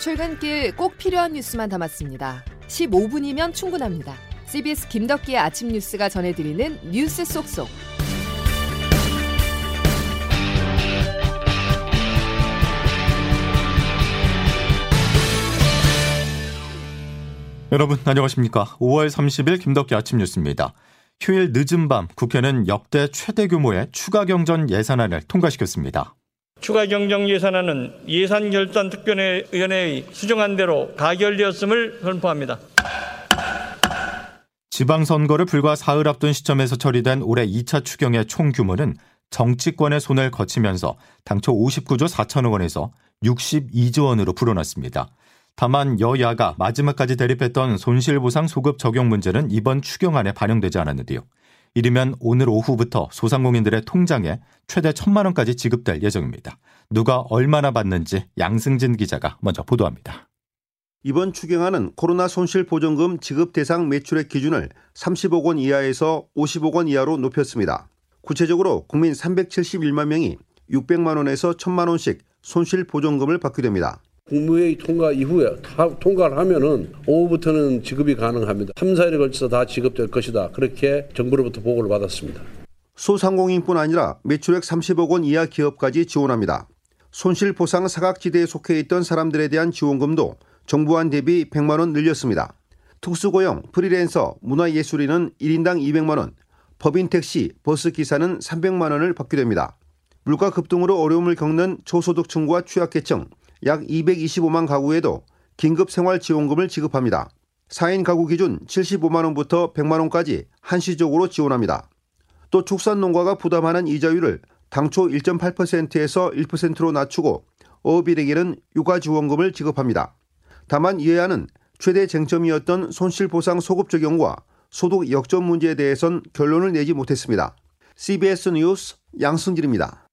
출근길 꼭 필요한 뉴스만 담았습니다. 15분이면 충분합니다. CBS 김덕기의 아침 뉴스가 전해드리는 뉴스 속속. 여러분 안녕하십니까? 5월 30일 김덕기 아침 뉴스입니다. 휴일 늦은 밤 국회는 역대 최대 규모의 추가 경전 예산안을 통과시켰습니다. 추가 경정 예산안은 예산 결산 특별위원회의 수정한 대로 가결되었음을 선포합니다. 지방선거를 불과 사흘 앞둔 시점에서 처리된 올해 2차 추경의 총 규모는 정치권의 손을 거치면서 당초 59조 4천억 원에서 62조 원으로 불어났습니다. 다만 여야가 마지막까지 대립했던 손실보상 소급 적용 문제는 이번 추경안에 반영되지 않았는데요. 이르면 오늘 오후부터 소상공인들의 통장에 최대 천만 원까지 지급될 예정입니다. 누가 얼마나 받는지 양승진 기자가 먼저 보도합니다. 이번 추경안은 코로나 손실 보전금 지급 대상 매출액 기준을 30억 원 이하에서 50억 원 이하로 높였습니다. 구체적으로 국민 371만 명이 600만 원에서 1000만 원씩 손실 보전금을 받게 됩니다. 국무회의 통과 이후에 다 통과를 하면은 오후부터는 지급이 가능합니다. 3, 4일에 걸쳐서 다 지급될 것이다. 그렇게 정부로부터 보고를 받았습니다. 소상공인뿐 아니라 매출액 30억 원 이하 기업까지 지원합니다. 손실 보상 사각지대에 속해 있던 사람들에 대한 지원금도 정부안 대비 100만 원 늘렸습니다. 특수고용, 프리랜서, 문화예술인은 1인당 200만 원, 법인 택시, 버스 기사는 300만 원을 받게 됩니다. 물가 급등으로 어려움을 겪는 저소득층과 취약계층, 약 225만 가구에도 긴급 생활 지원금을 지급합니다. 4인 가구 기준 75만 원부터 100만 원까지 한시적으로 지원합니다. 또 축산 농가가 부담하는 이자율을 당초 1.8%에서 1%로 낮추고 어업일에게는 육아 지원금을 지급합니다. 다만 이해하는 최대 쟁점이었던 손실보상 소급 적용과 소득 역전 문제에 대해선 결론을 내지 못했습니다. CBS 뉴스 양승길입니다.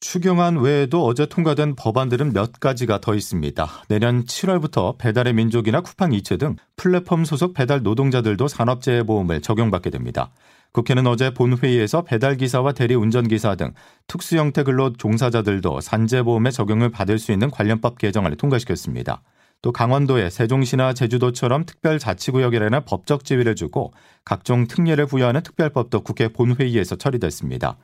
추경안 외에도 어제 통과된 법안들은 몇 가지가 더 있습니다. 내년 7월부터 배달의 민족이나 쿠팡 이츠 등 플랫폼 소속 배달 노동자들도 산업재해 보험을 적용받게 됩니다. 국회는 어제 본회의에서 배달기사와 대리운전기사 등 특수 형태 근로 종사자들도 산재보험의 적용을 받을 수 있는 관련법 개정안을 통과시켰습니다. 또 강원도에 세종시나 제주도처럼 특별자치구역이라는 법적 지위를 주고 각종 특례를 부여하는 특별법도 국회 본회의에서 처리됐습니다.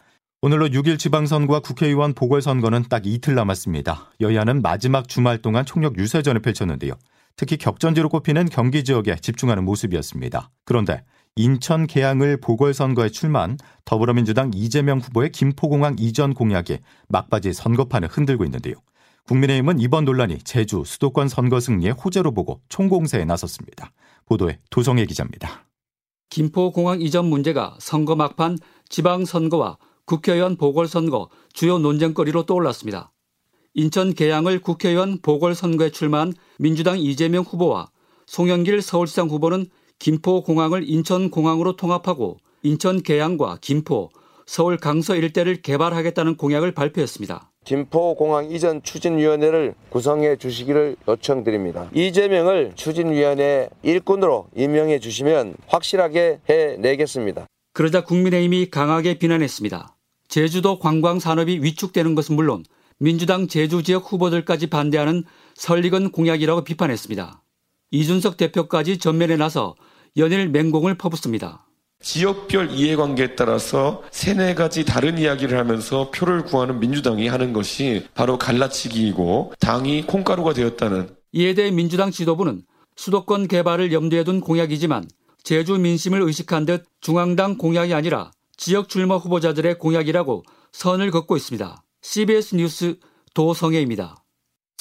오늘로 6일 지방선거와 국회의원 보궐선거는 딱 이틀 남았습니다. 여야는 마지막 주말 동안 총력 유세전을 펼쳤는데요. 특히 격전지로 꼽히는 경기 지역에 집중하는 모습이었습니다. 그런데 인천 계양을 보궐선거에 출마한 더불어민주당 이재명 후보의 김포공항 이전 공약이 막바지 선거판을 흔들고 있는데요. 국민의힘은 이번 논란이 제주 수도권 선거 승리의 호재로 보고 총공세에 나섰습니다. 보도에 도성혜 기자입니다. 김포공항 이전 문제가 선거 막판 지방선거와 국회의원 보궐선거 주요 논쟁거리로 떠올랐습니다. 인천 계양을 국회의원 보궐선거에 출마한 민주당 이재명 후보와 송영길 서울시장 후보는 김포공항을 인천공항으로 통합하고 인천 계양과 김포, 서울 강서 일대를 개발하겠다는 공약을 발표했습니다. 김포공항 이전 추진위원회를 구성해 주시기를 요청드립니다. 이재명을 추진위원회 일꾼으로 임명해 주시면 확실하게 해내겠습니다. 그러자 국민의힘이 강하게 비난했습니다. 제주도 관광 산업이 위축되는 것은 물론 민주당 제주 지역 후보들까지 반대하는 설익은 공약이라고 비판했습니다. 이준석 대표까지 전면에 나서 연일 맹공을 퍼붓습니다. 지역별 이해관계에 따라서 세네 가지 다른 이야기를 하면서 표를 구하는 민주당이 하는 것이 바로 갈라치기이고 당이 콩가루가 되었다는 이에 대해 민주당 지도부는 수도권 개발을 염두에 둔 공약이지만 제주 민심을 의식한 듯 중앙당 공약이 아니라 지역 출마 후보자들의 공약이라고 선을 긋고 있습니다. CBS 뉴스 도성혜입니다.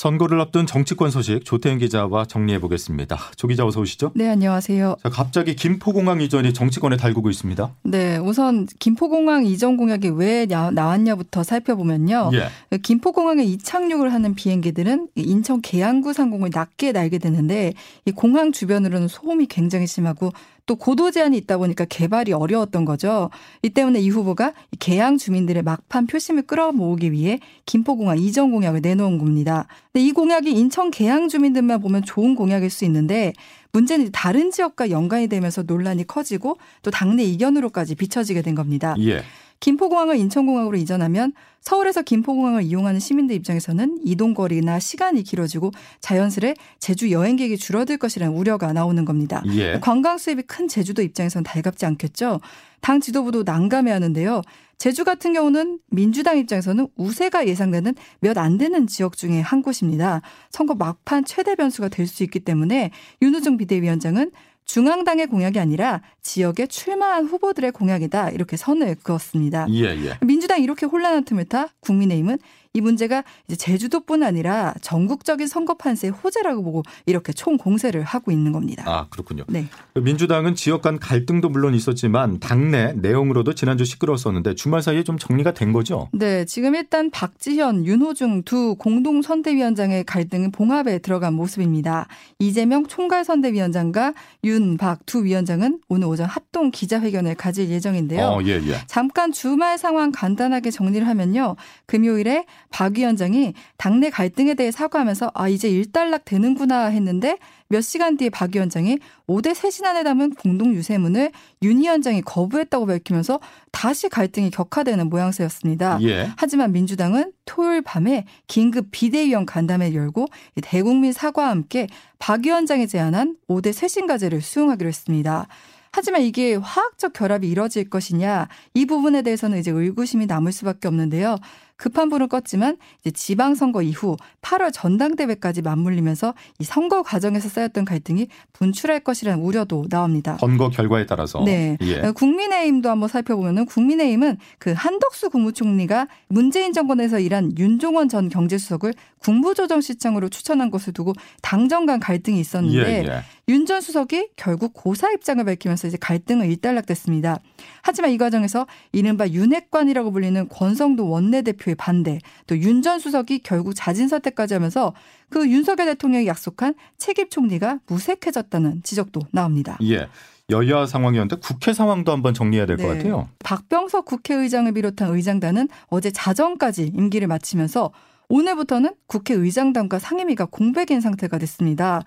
선거를 앞둔 정치권 소식 조태현 기자와 정리해 보겠습니다. 조 기자 어서 오시죠. 네, 안녕하세요. 자, 갑자기 김포공항 이전이 정치권에 달구고 있습니다. 네, 우선 김포공항 이전 공약이 왜 나왔냐부터 살펴보면요. 예. 김포공항에 이착륙을 하는 비행기들은 인천 계양구 상공을 낮게 날게 되는데 이 공항 주변으로는 소음이 굉장히 심하고 또 고도 제한이 있다 보니까 개발이 어려웠던 거죠. 이 때문에 이 후보가 개항 주민들의 막판 표심을 끌어모으기 위해 김포공항 이전 공약을 내놓은 겁니다. 근데 이 공약이 인천 개항 주민들만 보면 좋은 공약일 수 있는데 문제는 다른 지역과 연관이 되면서 논란이 커지고 또 당내 이견으로까지 비춰지게 된 겁니다. 예. 김포공항을 인천공항으로 이전하면 서울에서 김포공항을 이용하는 시민들 입장에서는 이동거리나 시간이 길어지고 자연스레 제주 여행객이 줄어들 것이라는 우려가 나오는 겁니다. 예. 관광 수입이 큰 제주도 입장에서는 달갑지 않겠죠. 당 지도부도 난감해 하는데요. 제주 같은 경우는 민주당 입장에서는 우세가 예상되는 몇 안 되는 지역 중에 한 곳입니다. 선거 막판 최대 변수가 될 수 있기 때문에 윤우정 비대위원장은 중앙당의 공약이 아니라 지역에 출마한 후보들의 공약이다 이렇게 선을 그었습니다. 예, 예. 민주당 이렇게 혼란한 틈을 타 국민의힘은 이 문제가 이제 제주도뿐 아니라 전국적인 선거 판세의 호재라고 보고 이렇게 총 공세를 하고 있는 겁니다. 아 그렇군요. 네. 민주당은 지역 간 갈등도 물론 있었지만 당내 내용으로도 지난주 시끄러웠었는데 주말 사이에 좀 정리가 된 거죠? 네, 지금 일단 박지현, 윤호중 두 공동 선대위원장의 갈등은 봉합에 들어간 모습입니다. 이재명 총괄 선대위원장과 윤, 박 두 위원장은 오늘 오전 합동 기자회견을 가질 예정인데요. 어, 예, 예. 잠깐 주말 상황 간단하게 정리를 하면요. 금요일에 박 위원장이 당내 갈등에 대해 사과하면서 아 이제 일단락 되는구나 했는데 몇 시간 뒤에 박 위원장이 5대 쇄신안에 담은 공동 유세문을 윤 위원장이 거부했다고 밝히면서 다시 갈등이 격화되는 모양새였습니다. 예. 하지만 민주당은 토요일 밤에 긴급 비대위원 간담회 열고 대국민 사과와 함께 박 위원장이 제안한 5대 쇄신 과제를 수용하기로 했습니다. 하지만 이게 화학적 결합이 이뤄질 것이냐 이 부분에 대해서는 이제 의구심이 남을 수밖에 없는데요. 급한 불은 껐지만 이제 지방선거 이후 8월 전당대회까지 맞물리면서 이 선거 과정에서 쌓였던 갈등이 분출할 것이라는 우려도 나옵니다. 선거 결과에 따라서. 네. 예. 국민의힘도 한번 살펴보면은 국민의힘은 그 한덕수 국무총리가 문재인 정권에서 일한 윤종원 전 경제수석을 국무조정실장으로 추천한 것을 두고 당정 간 갈등이 있었는데 예, 예. 윤전 수석이 결국 고사 입장을 밝히면서 이제 갈등은 일단락됐습니다. 하지만 이 과정에서 이른바 윤핵관이라고 불리는 권성도 원내대표 의 반대, 또 윤 전 수석이 결국 자진 사퇴까지 하면서 그 윤석열 대통령이 약속한 책임 총리가 무색해졌다는 지적도 나옵니다. 예. 여야 상황이었는데 국회 상황도 한번 정리해야 될것 네. 같아요. 박병석 국회의장을 비롯한 의장단은 어제 자정까지 임기를 마치면서 오늘부터는 국회의장단과 상임위가 공백인 상태가 됐습니다.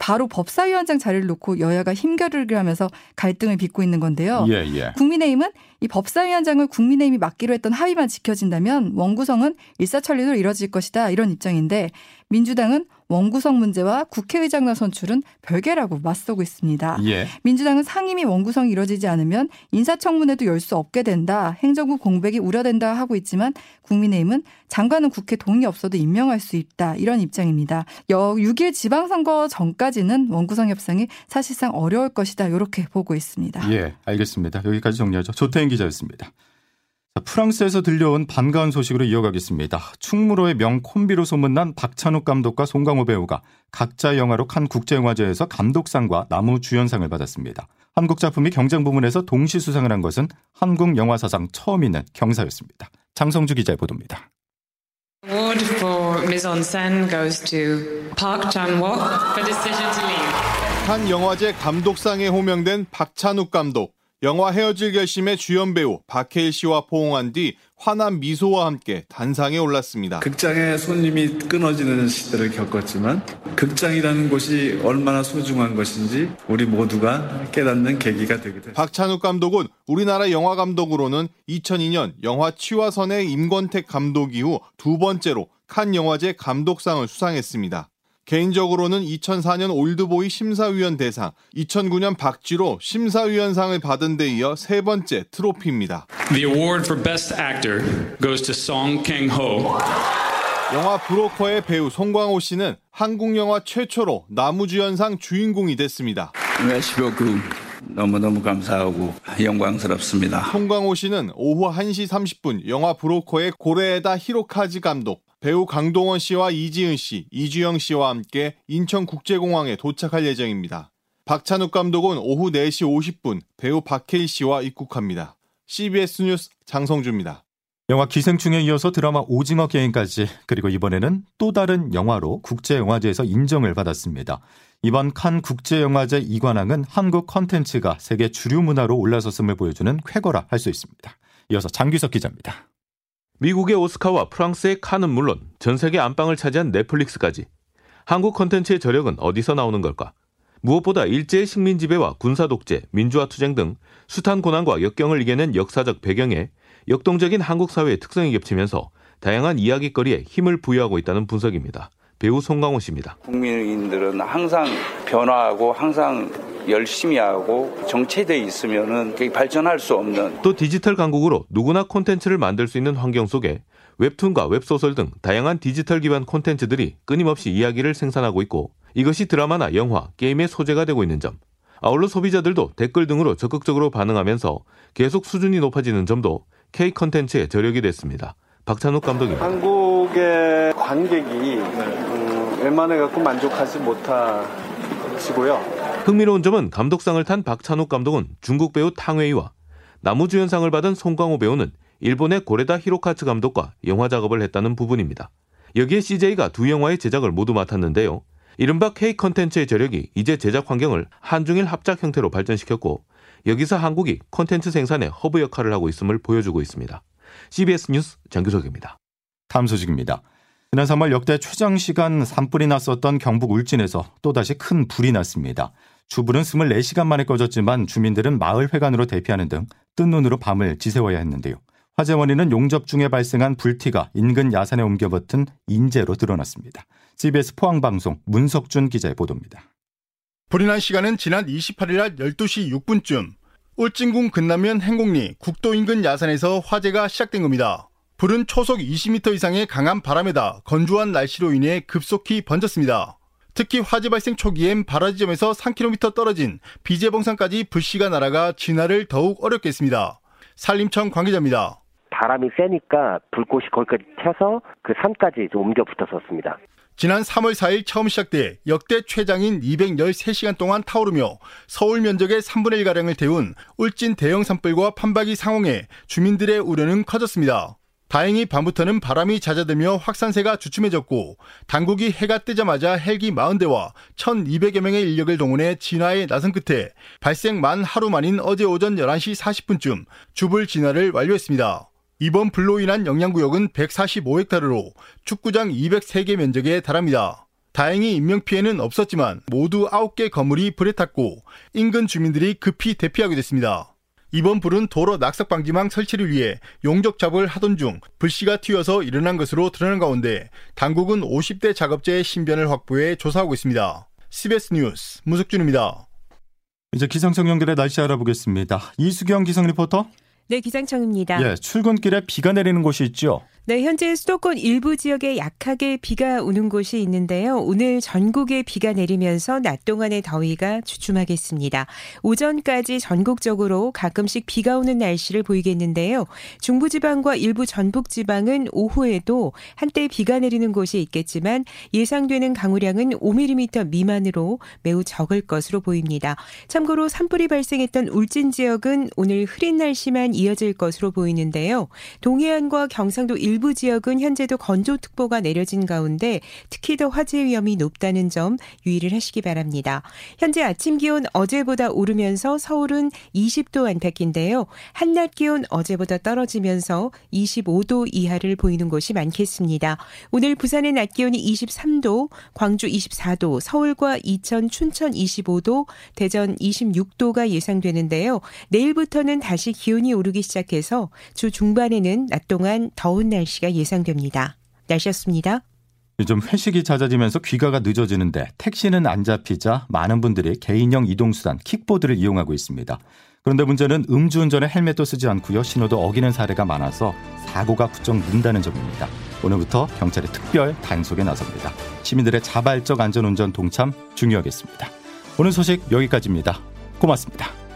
바로 법사위원장 자리를 놓고 여야가 힘겨루기를 하면서 갈등을 빚고 있는 건데요. 예, 예. 국민의힘은 이 법사위원장을 국민의힘이 맡기로 했던 합의만 지켜진다면 원구성은 일사천리로 이뤄질 것이다 이런 입장인데 민주당은 원구성 문제와 국회의장단 선출은 별개라고 맞서고 있습니다. 예. 민주당은 상임위 원구성이 이뤄지지 않으면 인사청문회도 열 수 없게 된다. 행정부 공백이 우려된다 하고 있지만 국민의힘은 장관은 국회 동의 없어도 임명할 수 있다. 이런 입장입니다. 6일 지방선거 전까지는 원구성 협상이 사실상 어려울 것이다. 이렇게 보고 있습니다. 예, 알겠습니다. 여기까지 정리하죠. 조태인 기자였습니다. 프랑스에서 들려온 반가운 소식으로 이어가겠습니다. 충무로의 명 콤비로 소문난 박찬욱 감독과 송강호 배우가 각자 영화로 칸 국제영화제에서 감독상과 나무 주연상을 받았습니다. 한국 작품이 경쟁 부문에서 동시 수상을 한 것은 한국 영화 사상 처음 있는 경사였습니다. 장성주 기자의 보도입니다. Award for mise en scène goes to Park Chan-wook for decision to leave. 칸 영화제 감독상에 호명된 박찬욱 감독. 영화 헤어질 결심의 주연 배우 박해일 씨와 포옹한 뒤 환한 미소와 함께 단상에 올랐습니다. 극장의 손님이 끊어지는 시대를 겪었지만 극장이라는 곳이 얼마나 소중한 것인지 우리 모두가 깨닫는 계기가 되게 됐습니다. 박찬욱 감독은 우리나라 영화 감독으로는 2002년 영화 치와선의 임권택 감독 이후 두 번째로 칸 영화제 감독상을 수상했습니다. 개인적으로는 2004년 올드보이 심사위원 대상, 2009년 박쥐로 심사위원상을 받은 데 이어 세 번째 트로피입니다. The award for best actor goes to Song Kang-ho. 영화 브로커의 배우 송광호 씨는 한국 영화 최초로 나무주연상 주인공이 됐습니다. 너무너무 감사하고 영광스럽습니다. 송광호 씨는 오후 1시 30분 영화 브로커의 고레에다 히로카즈 감독, 배우 강동원 씨와 이지은 씨, 이주영 씨와 함께 인천국제공항에 도착할 예정입니다. 박찬욱 감독은 오후 4시 50분 배우 박해일 씨와 입국합니다. CBS 뉴스 장성주입니다. 영화 기생충에 이어서 드라마 오징어 게임까지 그리고 이번에는 또 다른 영화로 국제영화제에서 인정을 받았습니다. 이번 칸 국제영화제 이관왕은 한국 컨텐츠가 세계 주류 문화로 올라섰음을 보여주는 쾌거라 할 수 있습니다. 이어서 장규석 기자입니다. 미국의 오스카와 프랑스의 칸은 물론 전 세계 안방을 차지한 넷플릭스까지 한국 컨텐츠의 저력은 어디서 나오는 걸까? 무엇보다 일제의 식민 지배와 군사 독재, 민주화 투쟁 등 숱한 고난과 역경을 이겨낸 역사적 배경에 역동적인 한국 사회의 특성이 겹치면서 다양한 이야기거리에 힘을 부여하고 있다는 분석입니다. 배우 송강호 씨입니다. 국민들은 항상 변화하고 항상 열심히 하고 정체돼 있으면은 발전할 수 없는 또 디지털 강국으로 누구나 콘텐츠를 만들 수 있는 환경 속에 웹툰과 웹소설 등 다양한 디지털 기반 콘텐츠들이 끊임없이 이야기를 생산하고 있고 이것이 드라마나 영화, 게임의 소재가 되고 있는 점. 아울러 소비자들도 댓글 등으로 적극적으로 반응하면서 계속 수준이 높아지는 점도 K 콘텐츠의 저력이 됐습니다. 박찬욱 감독입니다. 한국의 관객이 음, 웬만해 갖고 만족하지 못하시고요. 흥미로운 점은 감독상을 탄 박찬욱 감독은 중국 배우 탕웨이와 남우주연상을 받은 송강호 배우는 일본의 고레에다 히로카즈 감독과 영화 작업을 했다는 부분입니다. 여기에 CJ가 두 영화의 제작을 모두 맡았는데요. 이른바 K 컨텐츠의 저력이 이제 제작 환경을 한중일 합작 형태로 발전시켰고 여기서 한국이 콘텐츠 생산의 허브 역할을 하고 있음을 보여주고 있습니다. CBS 뉴스 장규석입니다. 다음 소식입니다. 지난 3월 역대 최장 시간 산불이 났었던 경북 울진에서 또다시 큰 불이 났습니다. 주불은 24시간 만에 꺼졌지만 주민들은 마을 회관으로 대피하는 등 뜬 눈으로 밤을 지새워야 했는데요. 화재 원인은 용접 중에 발생한 불티가 인근 야산에 옮겨붙은 인재로 드러났습니다. CBS 포항방송 문석준 기자의 보도입니다. 불이 난 시간은 지난 28일 날 12시 6분쯤 울진군 근남면 행곡리 국도 인근 야산에서 화재가 시작된 겁니다. 불은 초속 20m 이상의 강한 바람에다 건조한 날씨로 인해 급속히 번졌습니다. 특히 화재 발생 초기엔 발화 지점에서 3km 떨어진 비제봉산까지 불씨가 날아가 진화를 더욱 어렵게 했습니다. 산림청 관계자입니다. 바람이 세니까 불꽃이 거기까지 튀어서 그 산까지 옮겨 붙었었습니다. 지난 3월 4일 처음 시작돼 역대 최장인 213시간 동안 타오르며 서울 면적의 3분의 1가량을 태운 울진 대형 산불과 판박이 상황에 주민들의 우려는 커졌습니다. 다행히 밤부터는 바람이 잦아들며 확산세가 주춤해졌고 당국이 해가 뜨자마자 헬기 40대와 1200여 명의 인력을 동원해 진화에 나선 끝에 발생 만 하루 만인 어제 오전 11시 40분쯤 주불 진화를 완료했습니다. 이번 불로 인한 영향구역은 145헥타르로 축구장 203개 면적에 달합니다. 다행히 인명피해는 없었지만 모두 9개 건물이 불에 탔고 인근 주민들이 급히 대피하게 됐습니다. 이번 불은 도로 낙석 방지망 설치를 위해 용적 작업을 하던 중 불씨가 튀어서 일어난 것으로 드러난 가운데 당국은 50대 작업자의 신변을 확보해 조사하고 있습니다. CBS 뉴스 문석준입니다. 이제 기상청 연결해 날씨 알아보겠습니다. 이수경 기상 리포터. 네, 기상청입니다. 예, 출근길에 비가 내리는 곳이 있죠. 네, 현재 수도권 일부 지역에 약하게 비가 오는 곳이 있는데요. 오늘 전국에 비가 내리면서 낮 동안의 더위가 주춤하겠습니다. 오전까지 전국적으로 가끔씩 비가 오는 날씨를 보이겠는데요. 중부지방과 일부 전북지방은 오후에도 한때 비가 내리는 곳이 있겠지만 예상되는 강우량은 5mm 미만으로 매우 적을 것으로 보입니다. 참고로 산불이 발생했던 울진 지역은 오늘 흐린 날씨만 이어질 것으로 보이는데요. 동해안과 경상도 일부 일부 지역은 현재도 건조특보가 내려진 가운데 특히 더 화재 위험이 높다는 점 유의를 하시기 바랍니다. 현재 아침 기온 어제보다 오르면서 서울은 20도 안팎인데요. 한낮 기온 어제보다 떨어지면서 25도 이하를 보이는 곳이 많겠습니다. 오늘 부산의 낮 기온이 23도, 광주 24도, 서울과 이천, 춘천 25도, 대전 26도가 예상되는데요. 내일부터는 다시 기온이 오르기 시작해서 주 중반에는 낮 동안 더운 날씨 날씨가 예상됩니다. 날씨였습니다. 요즘 회식이 잦아지면서 귀가가 늦어지는데 택시는 안 잡히자 많은 분들이 개인형 이동수단 킥보드를 이용하고 있습니다. 그런데 문제는 음주운전에 헬멧도 쓰지 않고요. 신호도 어기는 사례가 많아서 사고가 부쩍 는다는 점입니다. 오늘부터 경찰이 특별 단속에 나섭니다. 시민들의 자발적 안전운전 동참 중요하겠습니다. 오늘 소식 여기까지입니다. 고맙습니다.